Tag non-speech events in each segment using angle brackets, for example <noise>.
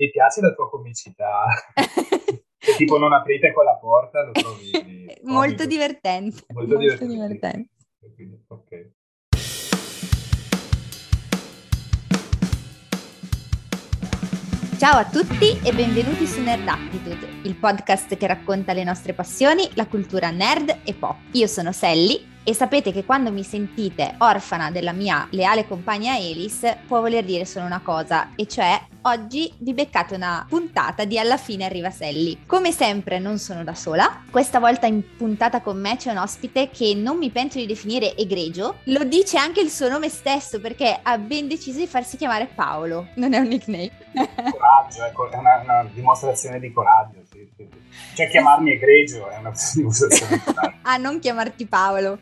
mi piace la tua comicità. <laughs> tipo non aprite quella porta, lo trovi... <laughs> molto divertente. Molto, molto divertente. divertente. ok. Ciao a tutti e benvenuti su Nerd Attitude, il podcast che racconta le nostre passioni, la cultura nerd e pop. Io sono Sally e sapete che quando mi sentite orfana della mia leale compagna Elis può voler dire solo una cosa, e cioè oggi vi beccate una puntata di Alla fine arriva Sally. Come sempre non sono da sola, questa volta in puntata con me c'è un ospite che non mi pento di definire egregio, lo dice anche il suo nome stesso perché ha ben deciso di farsi chiamare Paolo, non è un nickname. Coraggio, ecco, è una, una dimostrazione di coraggio. Sì, sì. Cioè chiamarmi egregio è una dimostrazione di coraggio. ah, <laughs> non chiamarti Paolo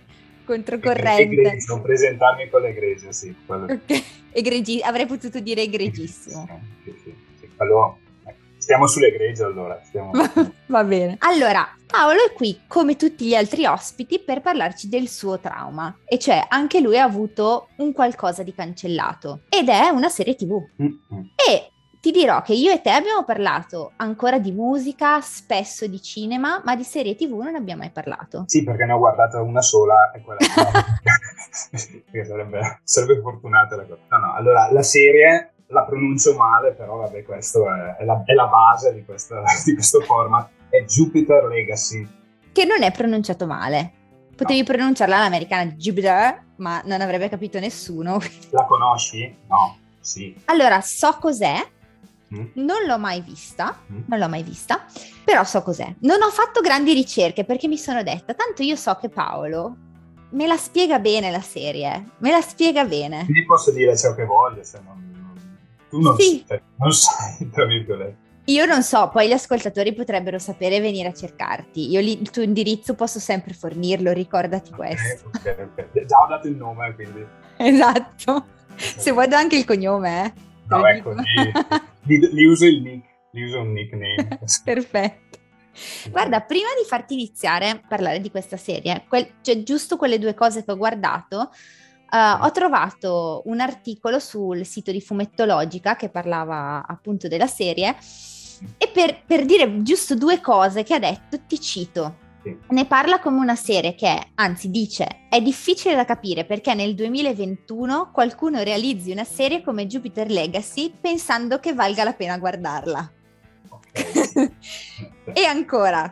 controcorrente. Egregio, presentarmi con l'egregio, sì. Ok, Egregi- avrei potuto dire egregissimo. Sì, sì, sì. Allora, ecco, stiamo sull'egregio allora. Stiamo... Va bene. Allora, Paolo è qui come tutti gli altri ospiti per parlarci del suo trauma, e cioè anche lui ha avuto un qualcosa di cancellato ed è una serie tv. Mm-hmm. E ti dirò che io e te abbiamo parlato ancora di musica, spesso di cinema, ma di serie tv non abbiamo mai parlato. Sì, perché ne ho guardata una sola e quella <laughs> perché sarebbe, sarebbe fortunata la cosa. No, no, allora la serie la pronuncio male, però vabbè, questo è, è la, base di, questa, <laughs> di questo format, è Jupiter Legacy. Che non è pronunciato male. Potevi no. pronunciarla all'americana Jupiter, ma non avrebbe capito nessuno. La conosci? No, sì. Allora, so cos'è, Mm. Non l'ho mai vista, mm. non l'ho mai vista, però so cos'è. Non ho fatto grandi ricerche perché mi sono detta, tanto io so che Paolo me la spiega bene la serie, me la spiega bene. Quindi posso dire ciò che voglio, se non, tu non, sì. sai, non sai, tra virgolette. Io non so, poi gli ascoltatori potrebbero sapere e venire a cercarti. Io li, il tuo indirizzo posso sempre fornirlo, ricordati okay, questo. Ok, ok. Già ho dato il nome, quindi. <laughs> Esatto. Se vuoi do anche il cognome, eh. No, ecco, <laughs> li, uso il nick, li uso un nickname. <laughs> Perfetto. Guarda, prima di farti iniziare a parlare di questa serie, quel, cioè giusto quelle due cose che ho guardato, Uh, ho trovato un articolo sul sito di Fumettologica che parlava appunto della serie e per, per dire giusto due cose che ha detto ti cito. Ne parla come una serie che, anzi dice, è difficile da capire perché nel 2021 qualcuno realizzi una serie come Jupiter Legacy pensando che valga la pena guardarla. Okay. <laughs> e ancora,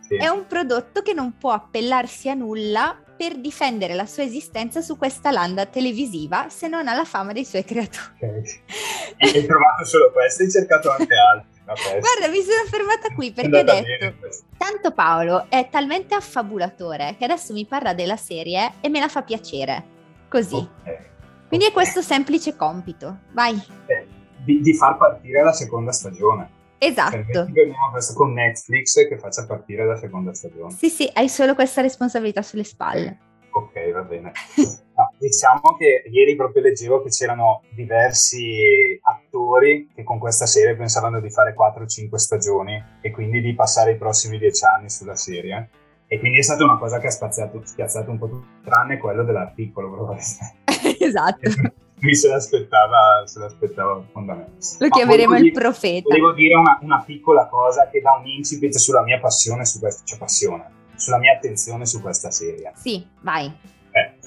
sì. è un prodotto che non può appellarsi a nulla per difendere la sua esistenza su questa landa televisiva se non ha la fama dei suoi creatori. Okay. Hai trovato solo questo, hai cercato anche <laughs> Guarda, mi sono fermata qui perché ho detto, tanto Paolo è talmente affabulatore che adesso mi parla della serie e me la fa piacere, così. Okay. Quindi okay. è questo semplice compito, vai. Eh, di, di, far partire la seconda stagione. Esatto. Questo con Netflix che faccia partire la seconda stagione. Sì, sì, hai solo questa responsabilità sulle spalle. Ok, va bene. <laughs> No, diciamo che ieri proprio leggevo che c'erano diversi attori che con questa serie pensavano di fare 4-5 stagioni e quindi di passare i prossimi 10 anni sulla serie. E quindi è stata una cosa che ha spiazzato, spiazzato un po' tutto, tranne quello dell'articolo probabilmente. <laughs> esatto. <laughs> Mi se l'aspettava, se l'aspettava fondamentalmente. Lo chiameremo il profeta. Volevo dire una, una, piccola cosa che dà un incipit sulla mia passione su questa, cioè passione, sulla mia attenzione su questa serie. Sì, vai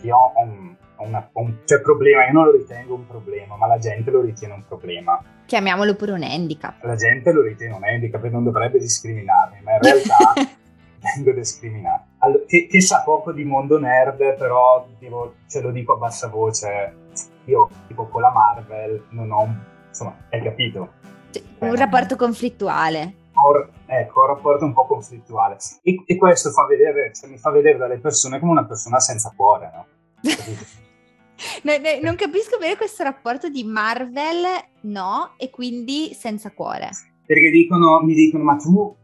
io ho un, una, un cioè, problema, io non lo ritengo un problema, ma la gente lo ritiene un problema. Chiamiamolo pure un handicap. La gente lo ritiene un handicap e non dovrebbe discriminarmi, ma in realtà <laughs> vengo discriminato. Allora, che, che, sa poco di mondo nerd, però tipo, ce lo dico a bassa voce, io tipo con la Marvel non ho, insomma, hai capito? Cioè, un eh, rapporto conflittuale ecco, un rapporto un po' conflittuale. E, e questo fa vedere, cioè, mi fa vedere dalle persone come una persona senza cuore, no? <laughs> no, no non capisco bene questo rapporto di Marvel, no, e quindi senza cuore. Perché dicono, mi dicono, ma tu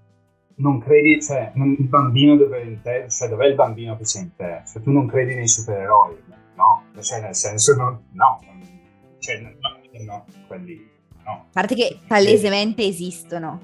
non credi, cioè, il bambino dove è in te, cioè, dov'è il bambino che c'è in te? Cioè, tu non credi nei supereroi, no? Cioè, nel senso, no, no, cioè, no, no quelli, no. A parte che palesemente esistono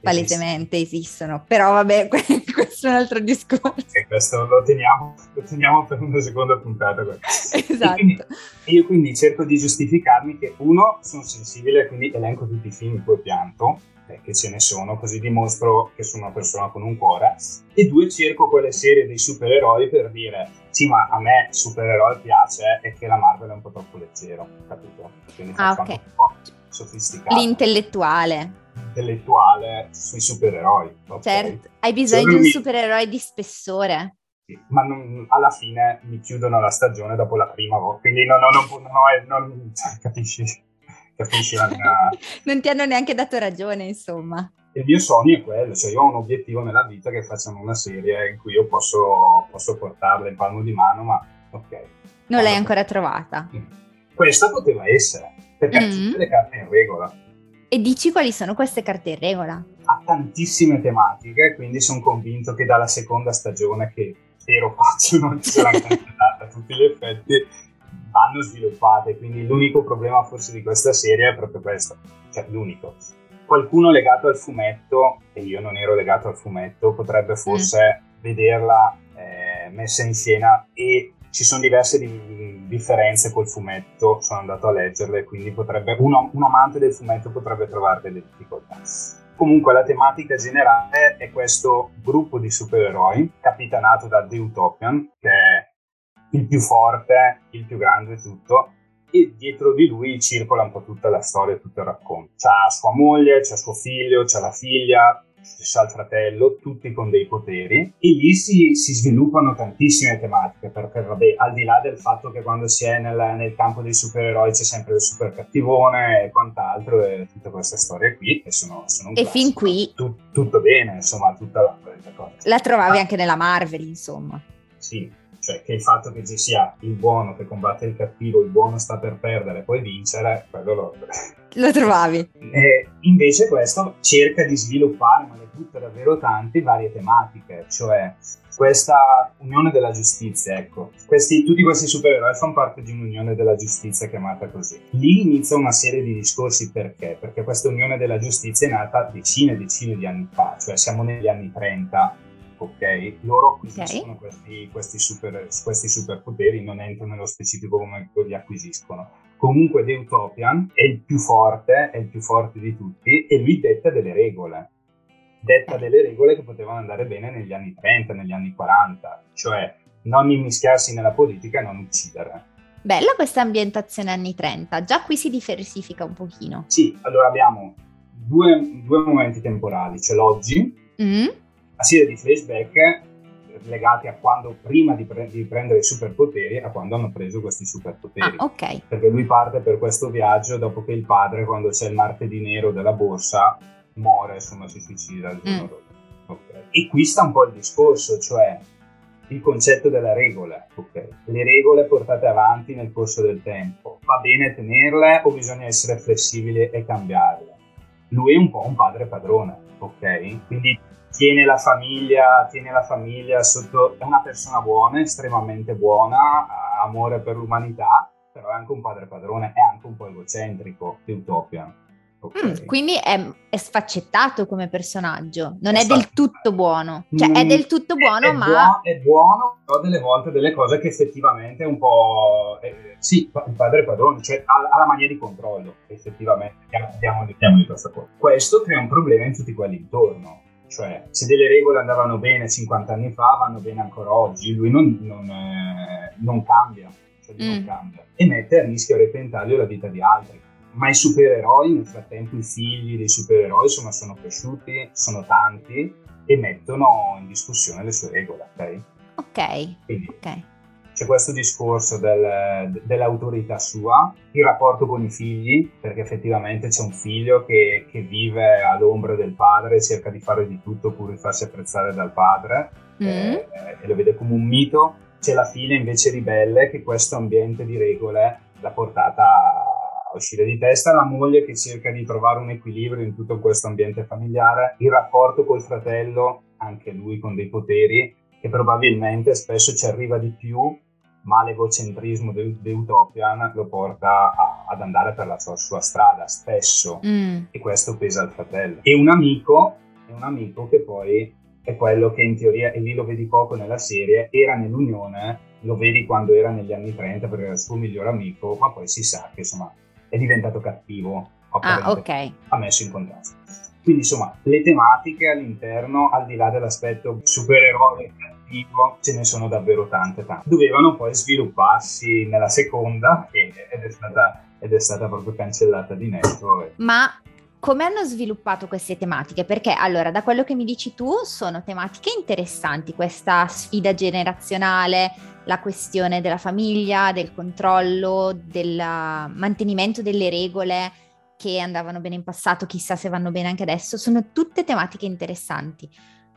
palesemente esistono, però vabbè, <laughs> questo è un altro discorso. E questo lo teniamo, lo teniamo per una seconda puntata. Esatto. Quindi, io quindi cerco di giustificarmi che uno, sono sensibile, quindi elenco tutti i film in cui ho pianto, eh, che ce ne sono, così dimostro che sono una persona con un cuore, e due, cerco quelle serie dei supereroi per dire, sì, ma a me supereroi piace e che la Marvel è un po' troppo leggero, capito? Quindi ah, ok. Un po' sofisticato. L'intellettuale intellettuale sui supereroi. Okay? Certo, hai bisogno di un supereroe di spessore. Sì, ma non, alla fine mi chiudono la stagione dopo la prima volta, quindi non, non, non, non cioè, capisci, capisci la mia... <laughs> non ti hanno neanche dato ragione, insomma. Il mio sogno è quello, cioè io ho un obiettivo nella vita che facciano una serie in cui io posso, posso portarla in palmo di mano, ma ok. Non l'hai ancora trovata. Questa poteva essere, perché mm-hmm. tutte le carte in regola e dici quali sono queste carte in regola? Ha tantissime tematiche, quindi sono convinto che dalla seconda stagione, che spero facciano, non <laughs> ce l'hanno a tutti gli effetti, vanno sviluppate. Quindi l'unico problema forse di questa serie è proprio questo, cioè l'unico. Qualcuno legato al fumetto, e io non ero legato al fumetto, potrebbe forse mm. vederla eh, messa in scena e ci sono diverse di, differenze col fumetto, sono andato a leggerle, quindi potrebbe, uno, un amante del fumetto potrebbe trovare delle difficoltà. Comunque la tematica generale è questo gruppo di supereroi capitanato da The Utopian, che è il più forte, il più grande e tutto, e dietro di lui circola un po' tutta la storia, tutto il racconto. C'ha sua moglie, c'ha suo figlio, c'ha la figlia, stesso al fratello, tutti con dei poteri, e lì si, si, sviluppano tantissime tematiche, perché vabbè, al di là del fatto che quando si è nel, nel campo dei supereroi c'è sempre il super cattivone e quant'altro, e tutte queste storie qui, che sono, sono E fin qui... Tu, tutto bene, insomma, tutta la, cosa. La trovavi ah. anche nella Marvel, insomma. Sì, cioè che il fatto che ci sia il buono che combatte il cattivo, il buono sta per perdere, poi vincere, quello lo, lo trovavi. E invece questo cerca di sviluppare, ma ne butta davvero tanti, varie tematiche, cioè questa unione della giustizia, ecco. Questi, tutti questi supereroi fanno parte di un'unione della giustizia chiamata così. Lì inizia una serie di discorsi perché? Perché questa unione della giustizia è nata decine e decine di anni fa, cioè siamo negli anni 30 ok? Loro acquisiscono okay. questi, questi, super, questi superpoteri, non entro nello specifico come li acquisiscono. Comunque The Utopian è il più forte, è il più forte di tutti e lui detta delle regole. Detta delle regole che potevano andare bene negli anni 30, negli anni 40, cioè non immischiarsi nella politica e non uccidere. Bella questa ambientazione anni 30, già qui si diversifica un pochino. Sì, allora abbiamo due, due momenti temporali, c'è l'oggi, mm a serie di flashback legati a quando prima di, pre- di, prendere i superpoteri a quando hanno preso questi superpoteri. Ah, ok. Perché lui parte per questo viaggio dopo che il padre, quando c'è il martedì nero della borsa, muore, insomma, si suicida il giorno mm. dopo. Okay. E qui sta un po' il discorso, cioè il concetto della regola. Okay. Le regole portate avanti nel corso del tempo, va bene tenerle o bisogna essere flessibili e cambiarle? Lui è un po' un padre padrone, ok? Quindi tiene la famiglia, tiene la famiglia sotto, è una persona buona, estremamente buona, ha amore per l'umanità, però è anche un padre padrone, è anche un po' egocentrico di Utopia. Okay. Mm, quindi è, è, sfaccettato come personaggio, non è, è del tutto buono, cioè mm, è del tutto buono, è, ma... Buono, è buono, però delle volte delle cose che effettivamente è un po'... Eh, sì, il padre padrone, cioè ha, ha, la mania di controllo, effettivamente, diamo, diamo di questa cosa. Questo crea un problema in tutti quelli intorno, cioè, se delle regole andavano bene 50 anni fa, vanno bene ancora oggi. Lui non, non, eh, non cambia, cioè mm. non cambia, e mette a rischio a repentaglio la vita di altri. Ma i supereroi, nel frattempo, i figli dei supereroi insomma, sono cresciuti, sono tanti e mettono in discussione le sue regole, ok? Ok. Quindi, okay c'è questo discorso del, dell'autorità sua, il rapporto con i figli, perché effettivamente c'è un figlio che, che, vive all'ombra del padre cerca di fare di tutto pur di farsi apprezzare dal padre mm. eh, e lo vede come un mito. C'è la figlia invece ribelle che questo ambiente di regole l'ha portata a uscire di testa, la moglie che cerca di trovare un equilibrio in tutto questo ambiente familiare, il rapporto col fratello, anche lui con dei poteri, che probabilmente spesso ci arriva di più ma l'egocentrismo di, Utopian lo porta a, ad andare per la sua, sua strada spesso mm. e questo pesa al fratello. E un amico, un amico che poi è quello che in teoria, e lì lo vedi poco nella serie, era nell'Unione, lo vedi quando era negli anni 30 perché era il suo migliore amico, ma poi si sa che insomma è diventato cattivo, ah, okay. ha messo in contrasto. Quindi insomma le tematiche all'interno, al di là dell'aspetto supereroe cattivo, ce ne sono davvero tante tante. Dovevano poi svilupparsi nella seconda ed è stata, ed è stata proprio cancellata di netto. Ma come hanno sviluppato queste tematiche? Perché allora, da quello che mi dici tu, sono tematiche interessanti, questa sfida generazionale, la questione della famiglia, del controllo, del mantenimento delle regole che andavano bene in passato, chissà se vanno bene anche adesso, sono tutte tematiche interessanti.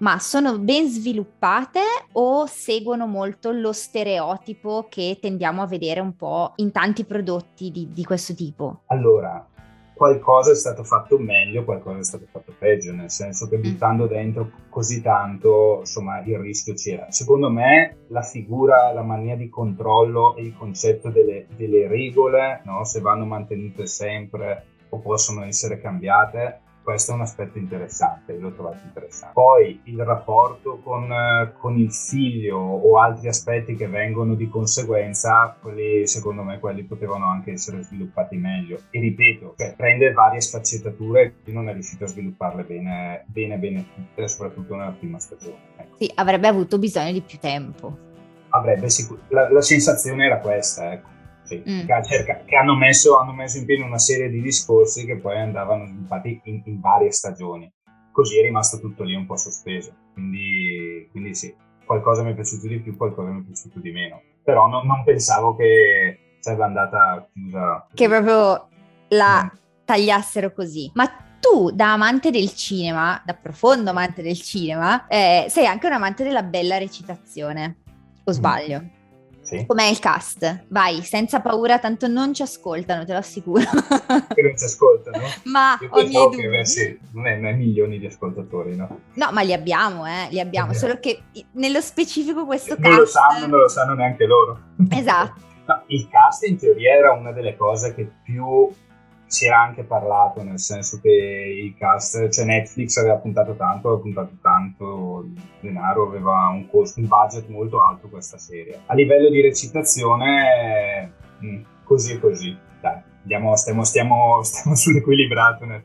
Ma sono ben sviluppate o seguono molto lo stereotipo che tendiamo a vedere un po' in tanti prodotti di, di questo tipo? Allora, qualcosa è stato fatto meglio, qualcosa è stato fatto peggio, nel senso che mm. buttando dentro così tanto, insomma, il rischio c'era. Secondo me la figura, la mania di controllo e il concetto delle, delle regole, no? se vanno mantenute sempre o possono essere cambiate, questo è un aspetto interessante, l'ho trovato interessante. Poi il rapporto con, eh, con, il figlio o altri aspetti che vengono di conseguenza, quelli secondo me quelli potevano anche essere sviluppati meglio. E ripeto, cioè, prende varie sfaccettature e non è riuscito a svilupparle bene, bene, bene tutte, soprattutto nella prima stagione. Ecco. Sì, avrebbe avuto bisogno di più tempo. Avrebbe sicuramente, la, la sensazione era questa, ecco sì, mm. che, cerca, che hanno, messo, hanno, messo, in piedi una serie di discorsi che poi andavano sviluppati in, in, varie stagioni. Così è rimasto tutto lì un po' sospeso. Quindi, quindi sì, qualcosa mi è piaciuto di più, qualcosa mi è piaciuto di meno. Però no, non pensavo che sarebbe andata chiusa. Che proprio la mm. tagliassero così. Ma tu, da amante del cinema, da profondo amante del cinema, eh, sei anche un amante della bella recitazione. O mm. sbaglio? Mm. Sì. Com'è il cast? Vai, senza paura, tanto non ci ascoltano, te lo assicuro. che non ci ascoltano? <laughs> Ma Io ho miei dubbi. Che, sì, non è, non è, milioni di ascoltatori, no? No, ma li abbiamo, eh, li abbiamo, eh. solo che nello specifico questo non cast... Non lo sanno, non lo sanno neanche loro. Esatto. <laughs> No, il cast in teoria era una delle cose che più si era anche parlato, nel senso che il cast, cioè Netflix aveva puntato tanto, aveva puntato tanto denaro, aveva un, costo, un budget molto alto questa serie. A livello di recitazione, mm, così e così. Andiamo, stiamo, stiamo, <laughs> stiamo sull'equilibrato. Nel...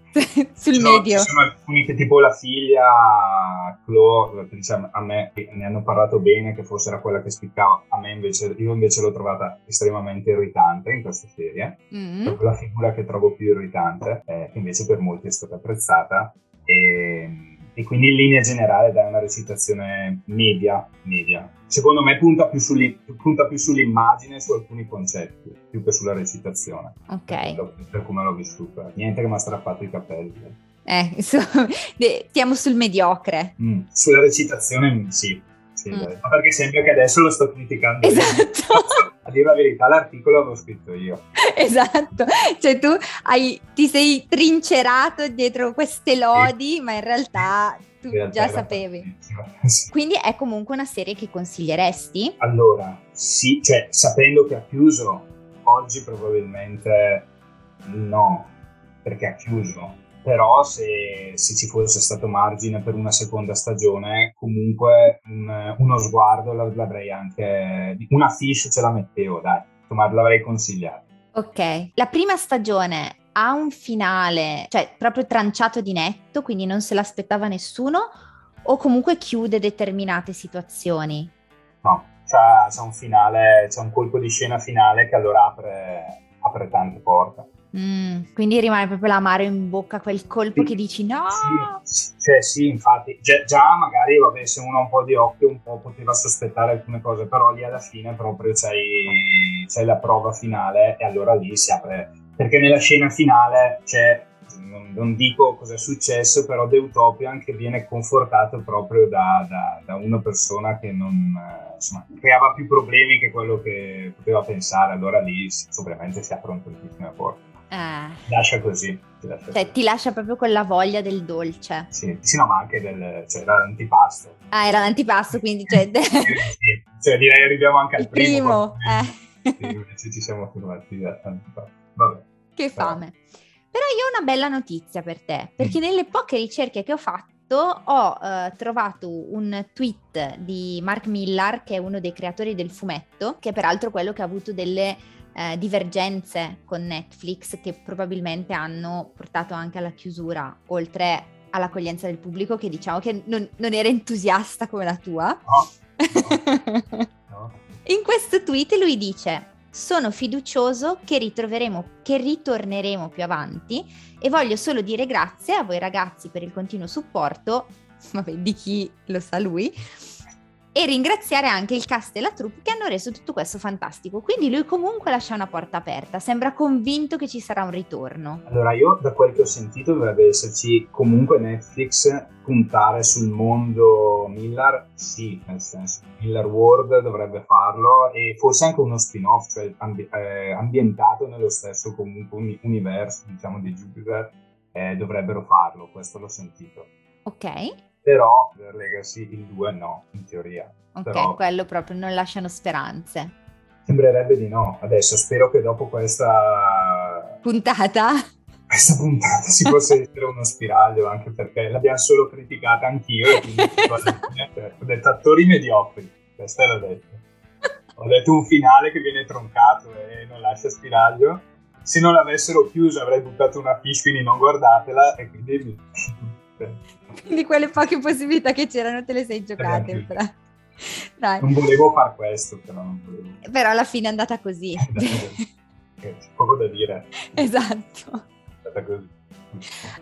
Sul ci medio. ci sono alcuni che tipo la figlia Chloe, diciamo, a me ne hanno parlato bene, che forse era quella che spiccava, a me invece, io invece l'ho trovata estremamente irritante in questa serie, mm-hmm. la figura che trovo più irritante, eh, che invece per molti è stata apprezzata. E, e quindi in linea generale dai una recitazione media, media. Secondo me punta più, punta più, sull'immagine su alcuni concetti, più che sulla recitazione. Ok. Per, per come l'ho vissuta. Niente che mi ha strappato i capelli. Eh, <laughs> insomma, stiamo sul mediocre. Mm, sulla recitazione sì, sì mm. perché sembra che adesso lo sto criticando. Esatto. <laughs> A dire la verità, l'articolo l'avevo scritto io. Esatto, cioè tu hai, ti sei trincerato dietro queste lodi, sì. ma in realtà tu in già sapevi. <laughs> Sì. Quindi è comunque una serie che consiglieresti? Allora, sì, cioè sapendo che ha chiuso, oggi probabilmente no, perché ha chiuso però se, se, ci fosse stato margine per una seconda stagione, comunque un, uno sguardo l'avrei anche, una fish ce la mettevo, dai, insomma l'avrei consigliato. Ok, la prima stagione ha un finale, cioè proprio tranciato di netto, quindi non se l'aspettava nessuno, o comunque chiude determinate situazioni? No, c'è, c'è un finale, c'è un colpo di scena finale che allora apre, apre tante porte. Mm, quindi rimane proprio l'amaro in bocca, quel colpo che dici no. Sì, cioè sì, infatti, già, già, magari vabbè, se uno ha un po' di occhio un po' poteva sospettare alcune cose, però lì alla fine proprio c'hai, c'hai la prova finale e allora lì si apre. Perché nella scena finale c'è, non, non dico cosa è successo, però Deutopian che viene confortato proprio da, da, da una persona che non, insomma, creava più problemi che quello che poteva pensare, allora lì ovviamente si aprono tantissime porte. Eh. Lascia così. Ti lascia, cioè, ti lascia proprio con la voglia del dolce. Sì, sì no, ma anche del, cioè, era l'antipasto. Ah, era l'antipasto, quindi... Cioè, <laughs> sì, sì. cioè direi arriviamo anche al Il primo. primo eh. Sì, invece ci siamo fermati all'antipasto. Vabbè. Che fame. Però io ho una bella notizia per te, perché mm. nelle poche ricerche che ho fatto fatto, ho eh, trovato un tweet di Mark Millar, che è uno dei creatori del fumetto, che è peraltro quello che ha avuto delle eh, divergenze con Netflix che probabilmente hanno portato anche alla chiusura, oltre all'accoglienza del pubblico che diciamo che non, non era entusiasta come la tua. No. no. <laughs> In questo tweet lui dice sono fiducioso che ritroveremo, che ritorneremo più avanti e voglio solo dire grazie a voi ragazzi per il continuo supporto, <laughs> vabbè, di chi lo sa lui, e ringraziare anche il cast e la troupe che hanno reso tutto questo fantastico. Quindi lui comunque lascia una porta aperta, sembra convinto che ci sarà un ritorno. Allora io da quel che ho sentito dovrebbe esserci comunque Netflix puntare sul mondo Miller, sì, nel senso Miller World dovrebbe farlo e forse anche uno spin-off, cioè ambi- eh, ambientato nello stesso comunque universo, diciamo, di Jupiter, eh, dovrebbero farlo, questo l'ho sentito. Ok però per Legacy il 2 no, in teoria. Ok, però, quello proprio non lasciano speranze. Sembrerebbe di no. Adesso spero che dopo questa puntata questa puntata si possa essere uno spiraglio anche perché l'abbiamo solo criticata anch'io e quindi <laughs> ho detto attori mediocri, questo l'ho detto. Ho detto un finale che viene troncato e non lascia spiraglio. Se non l'avessero chiuso avrei buttato una fish, quindi non guardatela e quindi <laughs> quindi quelle poche possibilità che c'erano te le sei giocate. Però. Dai. Non volevo far questo, però non volevo. Però alla fine è andata così. C'è poco da dire. Esatto. È andata così.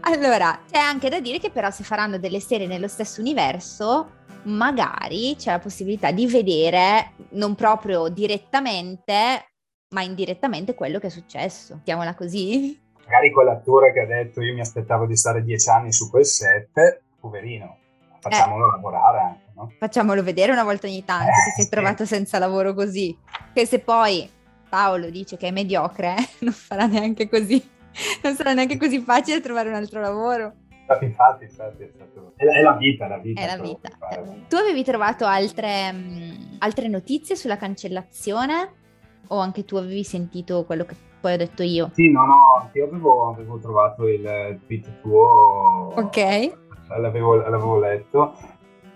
Allora, c'è anche da dire che però se faranno delle serie nello stesso universo, magari c'è la possibilità di vedere non proprio direttamente, ma indirettamente quello che è successo. Mettiamola così magari quell'attore che ha detto io mi aspettavo di stare dieci anni su quel set, poverino, facciamolo eh, lavorare anche, no? Facciamolo vedere una volta ogni tanto, eh, si è trovato senza lavoro così, che se poi Paolo dice che è mediocre, <laughs> non farà neanche così, non sarà neanche così facile trovare un altro lavoro. Infatti, infatti, è, stato... è, la vita, la vita. È la vita. Tu avevi trovato altre, mh, altre notizie sulla cancellazione? O anche tu avevi sentito quello che poi ho detto io. Sì, no, no, io avevo, avevo trovato il tweet tuo. Ok. L'avevo, l'avevo letto.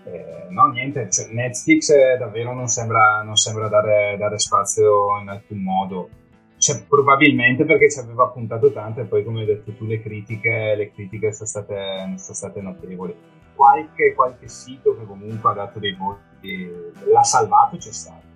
Eh, no, niente, cioè, Netflix eh, davvero non sembra, non sembra dare, dare, spazio in alcun modo. Cioè, probabilmente perché ci aveva puntato tanto e poi, come hai detto tu, le critiche, le critiche sono, state, sono state notevoli. Qualche, qualche, sito che comunque ha dato dei voti, l'ha salvato c'è stato.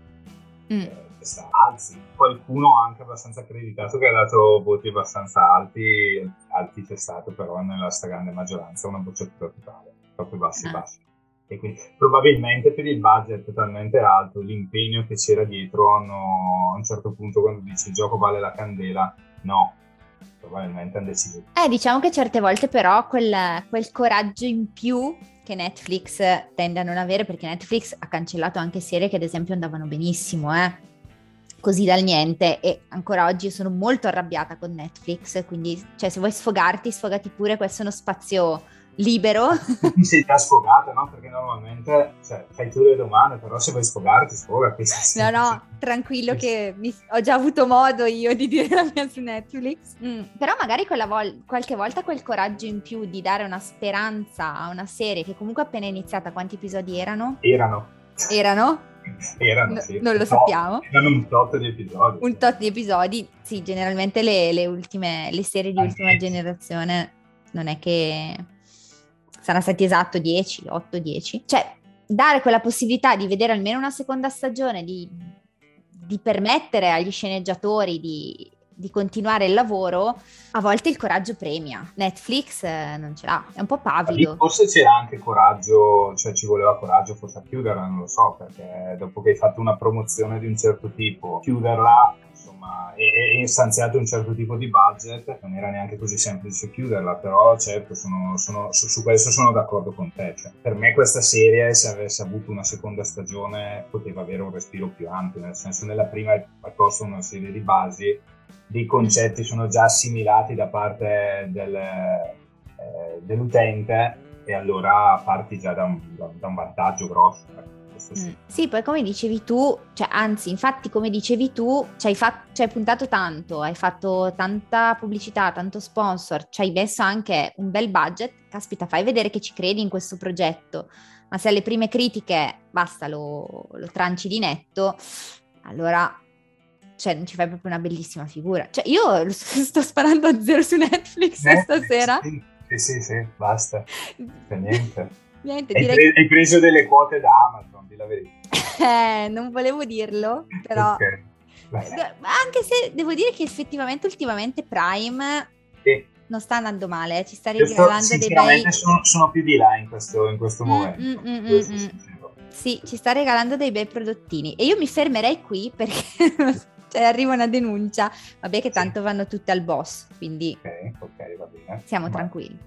Mm. Eh, anzi qualcuno anche abbastanza accreditato che ha dato voti abbastanza alti, alti c'è stato però nella stragrande maggioranza una bocciatura totale, proprio bassi ah. bassi. E quindi probabilmente per il budget talmente alto, l'impegno che c'era dietro, hanno, a un certo punto quando dici il gioco vale la candela, no, probabilmente hanno deciso. Eh, diciamo che certe volte però quel, quel coraggio in più che Netflix tende a non avere, perché Netflix ha cancellato anche serie che ad esempio andavano benissimo, eh così dal niente e ancora oggi sono molto arrabbiata con Netflix, quindi cioè, se vuoi sfogarti, sfogati pure, questo è uno spazio libero. Ti sei già sfogata, no? Perché normalmente cioè, fai tu le domande, però se vuoi sfogarti, sfogati. No, no, tranquillo che mi, ho già avuto modo io di dire la mia su Netflix. Mm, però magari vol- qualche volta quel coraggio in più di dare una speranza a una serie che comunque appena iniziata, quanti episodi erano? Erano. Erano? Erano, sì. Non lo sappiamo. Erano un tot di episodi. Un tot di episodi, sì, generalmente le, le ultime, le serie di ultima sì. generazione non è che saranno stati esatto 10, 8, 10. Cioè, dare quella possibilità di vedere almeno una seconda stagione, di, di permettere agli sceneggiatori di di continuare il lavoro, a volte il coraggio premia. Netflix eh, non ce l'ha, è un po' pavido. Forse c'era anche coraggio, cioè ci voleva coraggio forse a chiuderla, non lo so, perché dopo che hai fatto una promozione di un certo tipo, chiuderla insomma, e, e stanziato un certo tipo di budget, non era neanche così semplice chiuderla, però certo sono, sono, su, su, questo sono d'accordo con te. Cioè, per me questa serie, se avesse avuto una seconda stagione, poteva avere un respiro più ampio, nel senso nella prima è piuttosto una serie di basi dei concetti sono già assimilati da parte del, eh, dell'utente e allora parti già da un, da un vantaggio grosso. Sì. Mm. sì. poi come dicevi tu, cioè, anzi, infatti, come dicevi tu, ci hai, fat- ci hai puntato tanto, hai fatto tanta pubblicità, tanto sponsor, ci hai messo anche un bel budget. Caspita, fai vedere che ci credi in questo progetto. Ma se alle prime critiche basta, lo, lo tranci di netto, allora cioè non ci fai proprio una bellissima figura. Cioè io <laughs> sto sparando a zero su Netflix, Netflix stasera. Sì, sì, sì, sì basta. Per niente. <laughs> niente hai, direi... pre- hai, preso delle quote da Amazon, di la verità. <laughs> eh, non volevo dirlo, però... okay. Anche se devo dire che effettivamente ultimamente Prime sì. non sta andando male, ci sta regalando dei bei... Sono, sono più di là in questo, in questo mm, momento. Mm, mm, mm, mm. sì, ci sta regalando dei bei prodottini e io mi fermerei qui perché cioè arriva una denuncia, vabbè che tanto vanno tutte al boss, quindi okay, okay, va bene. siamo Ma tranquilli.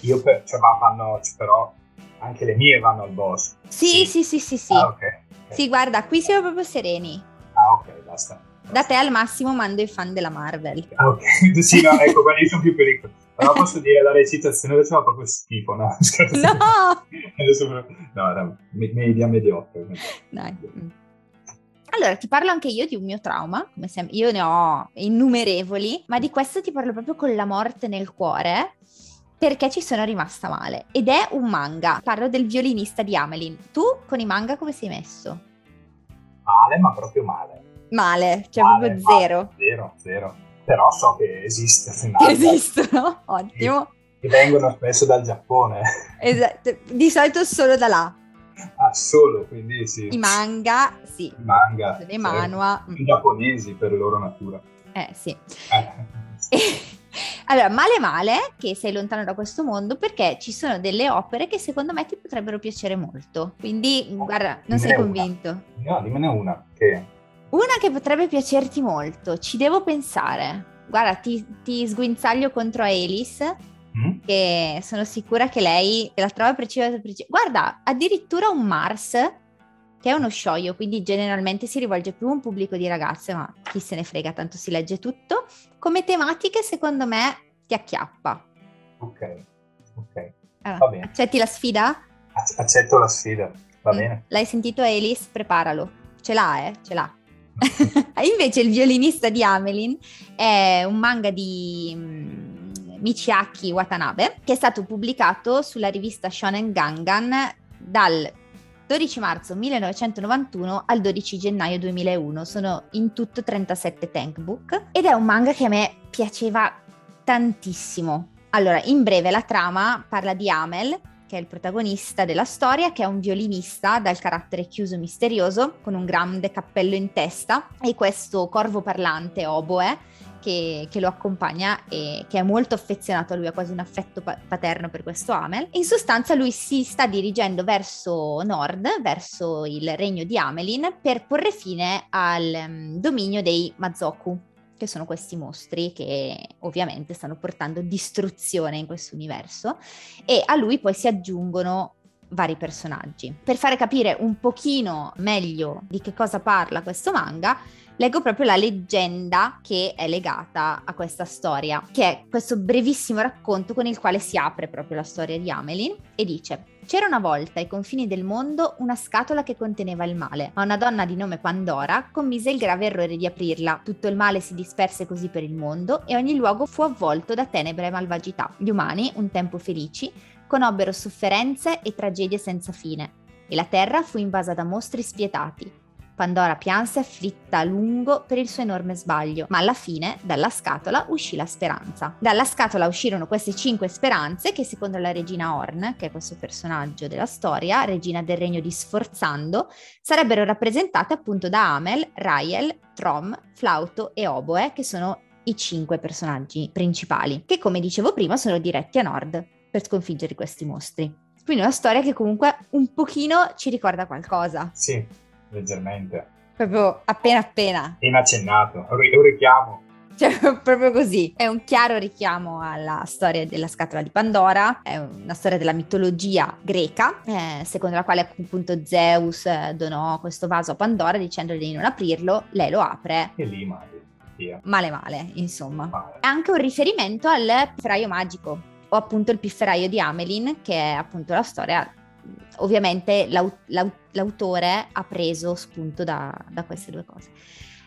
Io per, cioè, vanno, cioè, però anche le mie vanno al boss. Sì, sì, sì, sì, sì. Ah, okay, sì, guarda, qui siamo proprio sereni. Ah, ok, basta. Da te al massimo mando i fan della Marvel. Ah, ok, <laughs> sì, no, ecco, quelli sono più pericoli. Però posso dire la recitazione faceva proprio schifo, no? <laughs> No! Adesso, no, era media mediocre. Dai. Allora, ti parlo anche io di un mio trauma, come sempre, io ne ho innumerevoli, ma di questo ti parlo proprio con la morte nel cuore, perché ci sono rimasta male. Ed è un manga, parlo del violinista di Amelin. Tu con i manga come sei messo? Male, ma proprio male. Male, cioè male, proprio zero. Zero, zero. Però so che esiste. Che esistono, <laughs> ottimo. Che vengono spesso dal Giappone. Esatto, di solito solo da là. Ah, solo, quindi sì. I manga, sì. I manga. I manua. I giapponesi per loro natura. Eh, sì. Eh. <laughs> allora, male male che sei lontano da questo mondo perché ci sono delle opere che secondo me ti potrebbero piacere molto. Quindi, guarda, non sei convinto. Una. No, dimmene una. Che... Una che potrebbe piacerti molto, ci devo pensare. Guarda, ti, ti sguinzaglio contro Alice mm? che sono sicura che lei la trova precisa. Guarda, addirittura un Mars, che è uno scioglio, quindi generalmente si rivolge più a un pubblico di ragazze, ma chi se ne frega, tanto si legge tutto. Come tematiche, secondo me, ti acchiappa. Ok, ok. Allora, Va bene. Accetti la sfida? Accetto la sfida, va mm. bene. L'hai sentito Alice? Preparalo. Ce l'ha, eh? Ce l'ha. <laughs> Invece il violinista di Amelin è un manga di mm, Michiaki Watanabe, che è stato pubblicato sulla rivista Shonen Gangan dal 12 marzo 1991 al 12 gennaio 2001. Sono in tutto 37 tankbook ed è un manga che a me piaceva tantissimo. Allora, in breve, la trama parla di Amel, che è il protagonista della storia, che è un violinista dal carattere chiuso misterioso, con un grande cappello in testa, e questo corvo parlante oboe che, che, lo accompagna e che è molto affezionato a lui, ha quasi un affetto pa- paterno per questo Amel. In sostanza lui si sta dirigendo verso nord, verso il regno di Amelin, per porre fine al um, dominio dei Mazoku, che sono questi mostri che ovviamente stanno portando distruzione in questo universo e a lui poi si aggiungono vari personaggi. Per fare capire un pochino meglio di che cosa parla questo manga, leggo proprio la leggenda che è legata a questa storia, che è questo brevissimo racconto con il quale si apre proprio la storia di Amelin e dice c'era una volta ai confini del mondo una scatola che conteneva il male, ma una donna di nome Pandora commise il grave errore di aprirla. Tutto il male si disperse così per il mondo e ogni luogo fu avvolto da tenebre e malvagità. Gli umani, un tempo felici, conobbero sofferenze e tragedie senza fine, e la terra fu invasa da mostri spietati. Pandora pianse afflitta a lungo per il suo enorme sbaglio, ma alla fine dalla scatola uscì la speranza. Dalla scatola uscirono queste cinque speranze che secondo la regina Horn, che è questo personaggio della storia, regina del regno di Sforzando, sarebbero rappresentate appunto da Amel, Rael, Trom, Flauto e Oboe, che sono i cinque personaggi principali, che come dicevo prima sono diretti a nord per sconfiggere questi mostri. Quindi una storia che comunque un pochino ci ricorda qualcosa. Sì, leggermente. Proprio appena appena. Inaccennato, è un richiamo. <laughs> Cioè, proprio così. È un chiaro richiamo alla storia della scatola di Pandora, è una storia della mitologia greca, eh, secondo la quale appunto Zeus eh, donò questo vaso a Pandora dicendole di non aprirlo, lei lo apre. E lì male. Male male, insomma. Male. È anche un riferimento al pifferaio magico, o appunto il pifferaio di Amelin, che è appunto la storia ovviamente l'aut- l'aut- l'autore ha preso spunto da, da queste due cose.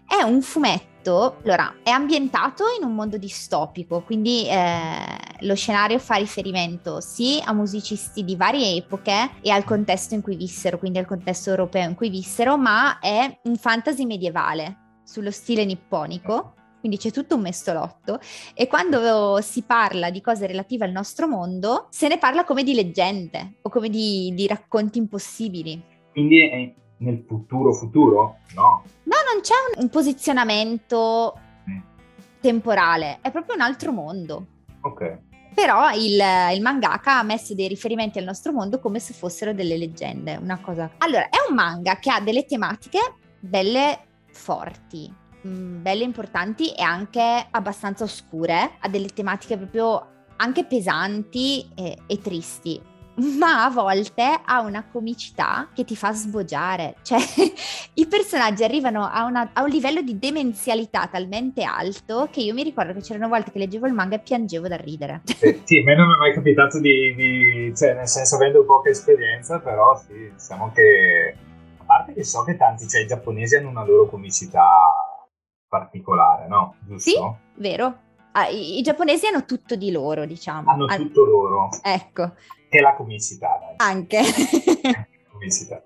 È un fumetto, allora, è ambientato in un mondo distopico, quindi eh, lo scenario fa riferimento sì a musicisti di varie epoche e al contesto in cui vissero, quindi al contesto europeo in cui vissero, ma è un fantasy medievale sullo stile nipponico quindi c'è tutto un mestolotto e quando si parla di cose relative al nostro mondo se ne parla come di leggende o come di, di racconti impossibili. Quindi è nel futuro futuro? No. No, non c'è un, un posizionamento mm. temporale, è proprio un altro mondo. Ok. Però il, il, mangaka ha messo dei riferimenti al nostro mondo come se fossero delle leggende, una cosa. Allora, è un manga che ha delle tematiche belle forti, belle importanti e anche abbastanza oscure, ha delle tematiche proprio anche pesanti e, e tristi <laughs> ma a volte ha una comicità che ti fa sboggiare. <laughs> Cioè, i personaggi arrivano a, una, a, un livello di demenzialità talmente alto che io mi ricordo che c'erano volte che leggevo il manga e piangevo da ridere. Sì, sì a me non mi è mai capitato di, di, cioè, nel senso, avendo poca esperienza, però sì, diciamo che, a parte che so che tanti, cioè, i giapponesi hanno una loro comicità particolare, no? Giusto? Sì, vero. Ah, i, i, giapponesi hanno tutto di loro, diciamo. Hanno An- tutto loro. Ecco. Che la comicità, dai. Anche. comicità.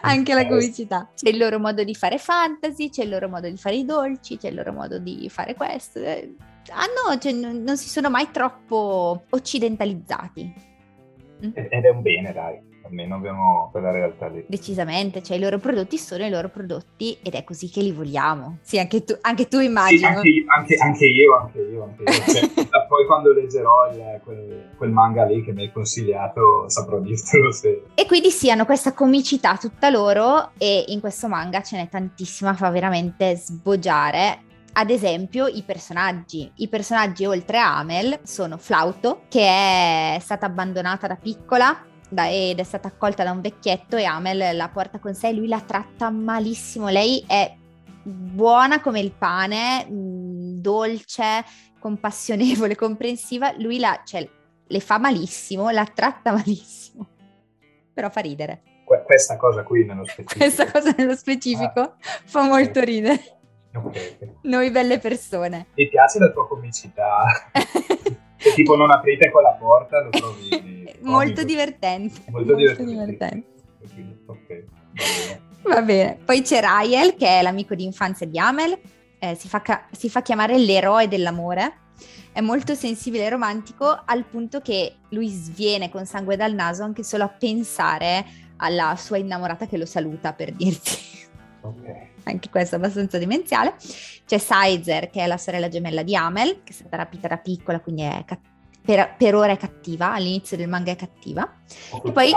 Anche la <laughs> comicità. C'è il loro modo di fare fantasy, c'è il loro modo di fare i dolci, c'è il loro modo di fare questo. Ah no, cioè, non, non si sono mai troppo occidentalizzati. Ed è un bene, dai almeno abbiamo quella realtà lì. Decisamente, cioè i loro prodotti sono i loro prodotti ed è così che li vogliamo. Sì, anche tu, anche tu immagini. Sì, anche, anche, anche, io, anche io, anche io. Cioè, <laughs> poi quando leggerò il, quel, quel, manga lì che mi hai consigliato saprò dirtelo se... E quindi sì, hanno questa comicità tutta loro e in questo manga ce n'è tantissima, fa veramente sboggiare ad esempio i personaggi. I personaggi oltre a Amel sono Flauto, che è stata abbandonata da piccola da, ed è stata accolta da un vecchietto e Amel la porta con sé lui la tratta malissimo. Lei è buona come il pane, mh, dolce, compassionevole, <laughs> comprensiva. Lui la, cioè, le fa malissimo, la tratta <laughs> malissimo, però fa ridere. Que- questa cosa qui nello <laughs> specifico. Questa cosa nello specifico ah. fa molto ridere. Okay. Noi belle persone. Mi piace la tua comicità. Tipo non aprite quella porta lo trovi molto divertente. Molto, molto divertente. Ok, va bene. Poi c'è Rael che è l'amico di infanzia di Amel, eh, si, fa ca- si fa chiamare l'eroe dell'amore. È molto sensibile e romantico al punto che lui sviene con sangue dal naso anche solo a pensare alla sua innamorata che lo saluta per dirti. Ok anche questo è abbastanza demenziale. C'è Sizer, che è la sorella gemella di Amel, che è stata rapita da piccola, quindi è cat- per, per, ora è cattiva, all'inizio del manga è cattiva. E poi...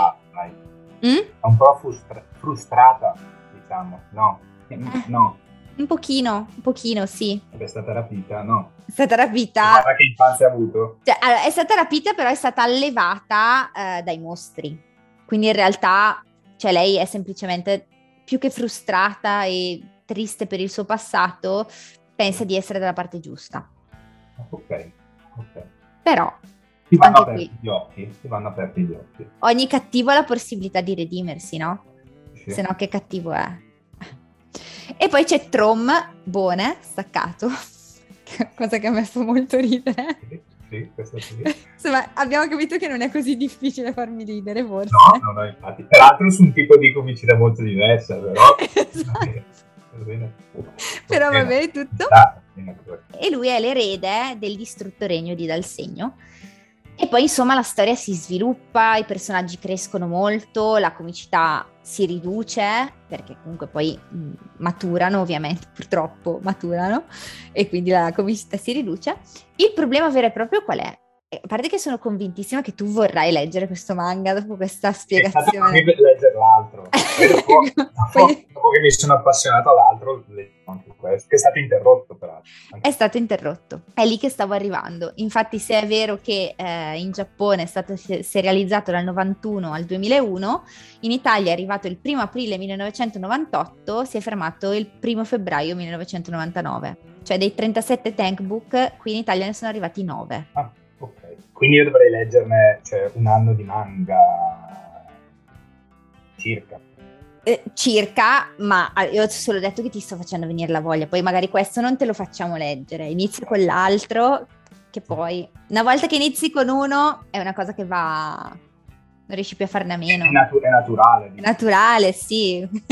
Mm? È un po' frustra- frustrata, diciamo, no? Eh, no. Un pochino, un pochino, sì. È stata rapita, no? È stata rapita. Guarda che infanzia ha avuto. Cioè, allora, è stata rapita, però è stata allevata eh, dai mostri. Quindi in realtà, cioè, lei è semplicemente più che frustrata e triste per il suo passato, pensa di essere dalla parte giusta. Ok, ok. Però... Ti vanno aperti qui, gli occhi, ti vanno aperti gli occhi. Ogni cattivo ha la possibilità di redimersi, no? Sì. Se no che cattivo è. E poi c'è Trom, Bone, staccato, <laughs> cosa che a me fa molto ridere. Sì sì, questo sì. <laughs> Insomma, abbiamo capito che non è così difficile farmi ridere, forse. No, no, no, infatti. Peraltro su un tipo di comicità molto diversa, però... <laughs> esatto. Però va bene tutto. E lui è l'erede del distrutto regno di Dalsegno e poi insomma la storia si sviluppa, i personaggi crescono molto, la comicità si riduce perché comunque poi mh, maturano ovviamente, <laughs> purtroppo maturano e quindi la comicità si riduce. Il problema vero e proprio qual è? A parte che sono convintissima che tu vorrai leggere questo manga dopo questa spiegazione. È stato leggere l'altro. <laughs> dopo, Poi... dopo, che mi sono appassionato all'altro, anche questo, che è stato interrotto peraltro. È stato interrotto, è lì che stavo arrivando. Infatti se è vero che eh, in Giappone è stato serializzato dal 91 al 2001, in Italia è arrivato il 1 aprile 1998, si è fermato il 1 febbraio 1999. Cioè dei 37 tankbook, qui in Italia ne sono arrivati 9. Ah. Quindi io dovrei leggerne cioè, un anno di manga. Circa. Eh, circa, ma ah, io ho solo detto che ti sto facendo venire la voglia, poi magari questo non te lo facciamo leggere, inizio con l'altro, che poi una volta che inizi con uno è una cosa che va, non riesci più a farne a meno. È, natu- è naturale. È naturale, sì. <laughs>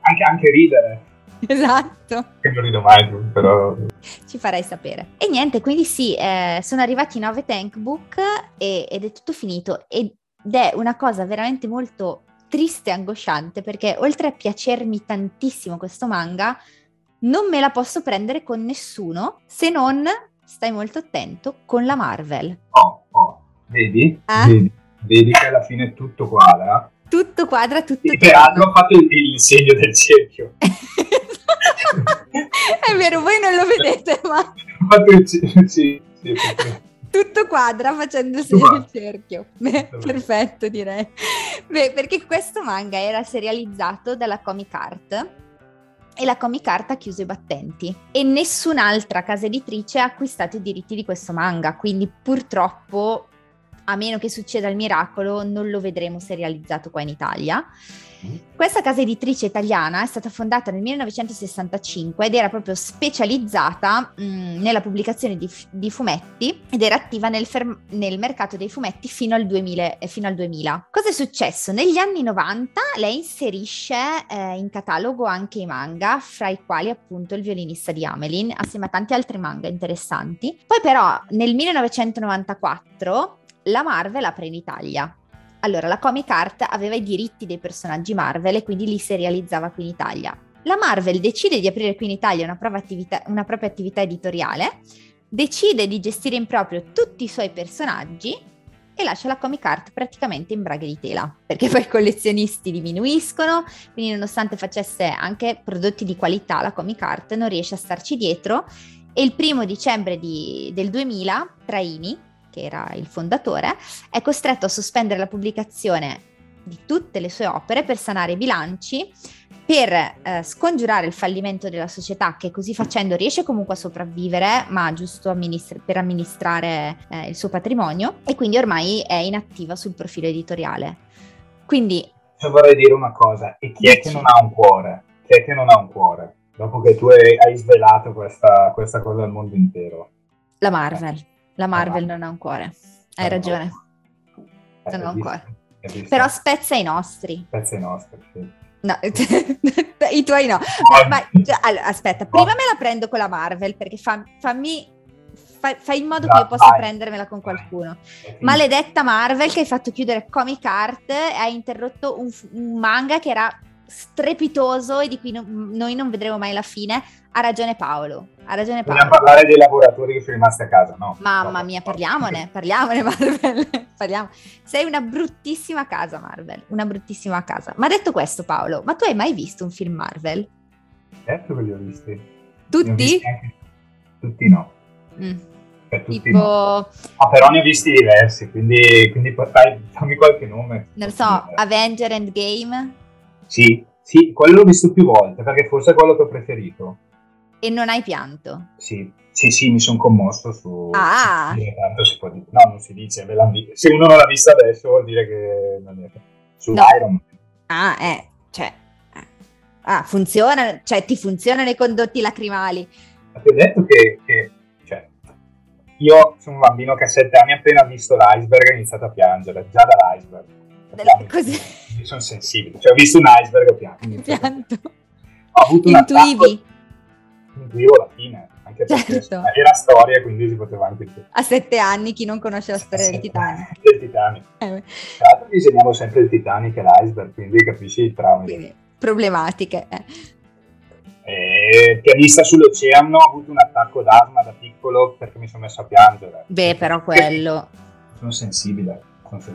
Anche, anche ridere. <laughs> Esatto. Che non rido mai, però... Ci farai sapere. E niente, quindi sì, eh, sono arrivati i nove tankbook e, ed è tutto finito. Ed è una cosa veramente molto triste e angosciante perché oltre a piacermi tantissimo questo manga, non me la posso prendere con nessuno se non, stai molto attento, con la Marvel. Oh, oh, vedi? Ah? Vedi, vedi che alla fine tutto quadra. Tutto quadra, tutto... E peraltro ho fatto il, il segno del cerchio. <laughs> <laughs> è vero, voi non lo vedete, ma... Il sì, sì, sì. Tutto quadra facendo il segno del cerchio. Beh, perfetto, direi. Beh, perché questo manga era serializzato dalla Comic Art e la Comic Art ha chiuso i battenti e nessun'altra casa editrice ha acquistato i diritti di questo manga, quindi purtroppo a meno che succeda il miracolo, non lo vedremo serializzato qua in Italia. Questa casa editrice italiana è stata fondata nel 1965 ed era proprio specializzata mh, nella pubblicazione di, di, fumetti ed era attiva nel, fer- nel mercato dei fumetti fino al, 2000, eh, fino al, 2000, Cosa è successo? Negli anni 90 lei inserisce eh, in catalogo anche i manga, fra i quali appunto il violinista di Amelin, assieme a tanti altri manga interessanti. Poi però nel 1994 la Marvel apre in Italia. Allora, la Comic Art aveva i diritti dei personaggi Marvel e quindi li serializzava qui in Italia. La Marvel decide di aprire qui in Italia una propria attività, una propria attività editoriale, decide di gestire in proprio tutti i suoi personaggi e lascia la Comic Art praticamente in braghe di tela, perché poi i collezionisti diminuiscono, quindi nonostante facesse anche prodotti di qualità, la Comic Art non riesce a starci dietro e il primo dicembre di, del 2000 Traini, che era il fondatore, è costretto a sospendere la pubblicazione di tutte le sue opere per sanare i bilanci, per eh, scongiurare il fallimento della società che così facendo riesce comunque a sopravvivere, ma giusto amministra- per amministrare eh, il suo patrimonio e quindi ormai è inattiva sul profilo editoriale. Quindi... Io vorrei dire una cosa, e chi è che non ha un cuore? Chi è che non ha un cuore? Dopo che tu hai svelato questa, questa cosa al mondo intero. La Marvel. La Marvel non ha un cuore. Hai ragione. Non ha un cuore. Però spezza i nostri. Spezza i nostri, sì. No, <laughs> i tuoi no. Ma, ma, allora, aspetta, prima me la prendo con la Marvel perché fa, fammi fai, fai, in modo che io possa prendermela con qualcuno. Maledetta Marvel che hai fatto chiudere Comic Art e hai interrotto un, un manga che era strepitoso e di cui no, noi non vedremo mai la fine. Ha ragione Paolo. Ha ragione Paolo. Vogliamo parlare dei lavoratori che sono rimasti a casa, no? Mamma mia, parliamone, <laughs> parliamone Marvel. Parliamo. Sei una bruttissima casa, Marvel. Una bruttissima casa. Ma detto questo, Paolo, ma tu hai mai visto un film Marvel? Certo che li ho visti. Tutti? Ho visti tutti no. Mm. Cioè, tutti tipo... no. Ah, però ne ho visti diversi, quindi, quindi fai, fammi qualche nome. Non so, Avenger Endgame? Sì, sì, quello l'ho visto più volte, perché forse è quello che ho preferito. E non hai pianto? Sì, sì, sì, mi sono commosso su... Ah! Tanto si può dire. No, non si dice, se uno non l'ha vista adesso vuol dire che non è... Su no. Iron Man. Ah, eh, cioè... Eh. Ah, funziona, cioè ti funzionano i condotti lacrimali. Ma ti ho detto che, che cioè, io sono un bambino che a sette anni appena visto l'iceberg ha iniziato a piangere, già dall'iceberg. <laughs> Così. Sono sensibile, cioè ho visto un iceberg e ho pianto. pianto. Ho avuto Intuivi? Intuivo la fine, anche perché certo. era storia, quindi si poteva anche più. A sette anni chi non conosce la storia del Titanic? Del Titanic. Eh. Tra l'altro disegniamo sempre il Titanic e l'iceberg, quindi capisci il trauma. Quindi, problematiche. Eh. Eh, pianista sull'oceano, ho avuto un attacco d'asma da piccolo perché mi sono messo a piangere. Beh, però quello... Sono sensibile.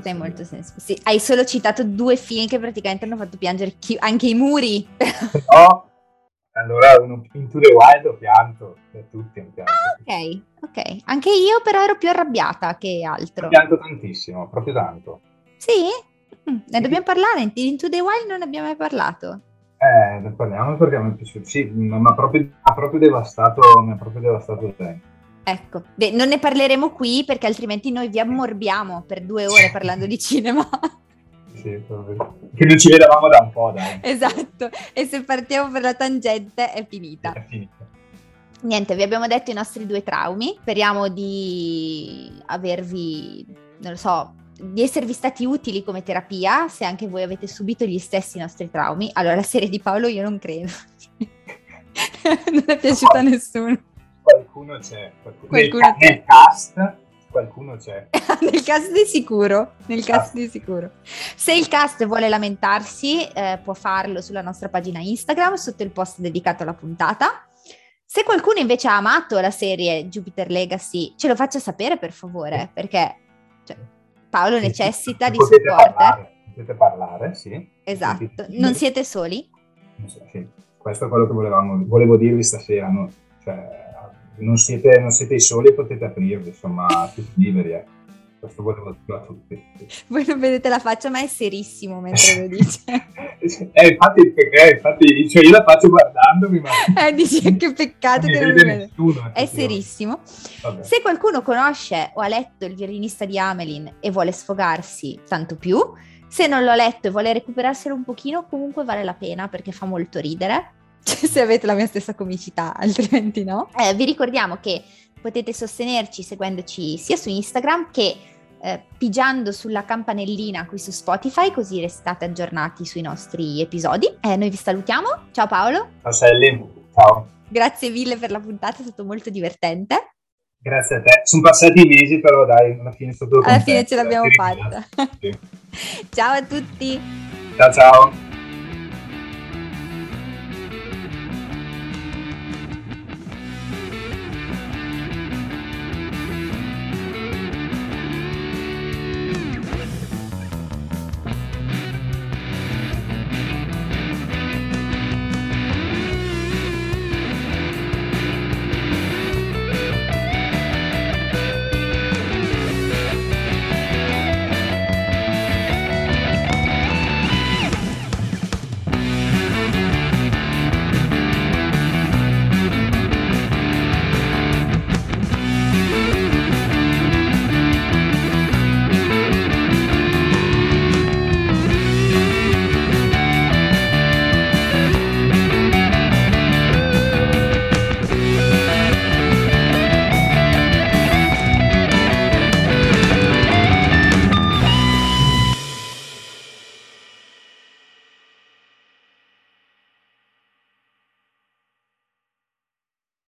Sei molto sensibile. Sì, hai solo citato due film che praticamente hanno fatto piangere chi- anche i muri. <laughs> No, allora uno Into the Wild ho pianto, per tutti ho pianto. Ah, ok, ok. Anche io però ero più arrabbiata che altro. Ho pianto tantissimo, proprio tanto. Sì? Mm, ne dobbiamo parlare, Into the Wild non ne abbiamo mai parlato. Eh, ne parliamo perché mi è piaciuto. Sì, mi ha proprio, proprio devastato, mi ha proprio devastato il tempo. Ecco, Beh, non ne parleremo qui perché altrimenti noi vi ammorbiamo per due ore parlando di cinema. <laughs> sì, che non ci vedevamo da un po', dai. Esatto, e se partiamo per la tangente è finita. È finita. Niente, vi abbiamo detto i nostri due traumi, speriamo di avervi, non lo so, di esservi stati utili come terapia, se anche voi avete subito gli stessi nostri traumi. Allora, la serie di Paolo io non credo. <laughs> non è piaciuta a nessuno. Qualcuno c'è. Qualcuno, qualcuno nel, c'è. nel cast qualcuno c'è. <laughs> nel cast di sicuro, nel cast ah. di sicuro. Se il cast vuole lamentarsi, eh, può farlo sulla nostra pagina Instagram, sotto il post dedicato alla puntata. Se qualcuno invece ha amato la serie Jupiter Legacy, ce lo faccia sapere per favore, perché cioè, Paolo necessita sì, di supporter. Parlare, potete parlare, sì. Esatto, non siete soli? Sì, questo è quello che volevamo, volevo dirvi stasera. No? Cioè, non siete, non siete soli e potete aprirvi, insomma, tutti liberi. Eh. Questo volevo dire a tutti. <laughs> Voi non vedete la faccia, ma è serissimo mentre lo dice. <laughs> eh, infatti, eh, infatti cioè io la faccio guardandomi, ma... <laughs> eh, dici che peccato che non mi vede. Nessuno, è serissimo. Vabbè. Se qualcuno conosce o ha letto Il violinista di Amelin e vuole sfogarsi, tanto più. Se non l'ho letto e vuole recuperarselo un pochino, comunque vale la pena perché fa molto ridere <laughs> se avete la mia stessa comicità, <laughs> altrimenti no. Eh, vi ricordiamo che potete sostenerci seguendoci sia su Instagram che eh, pigiando sulla campanellina qui su Spotify, così restate aggiornati sui nostri episodi. Eh, noi vi salutiamo. Ciao Paolo. Ciao Sally. Ciao. Grazie mille per la puntata, è stato molto divertente. Grazie a te. Sono passati mesi, però dai, alla fine è stato Alla fine ce l'abbiamo fatta. Sì. <laughs> ciao a tutti. Ciao ciao.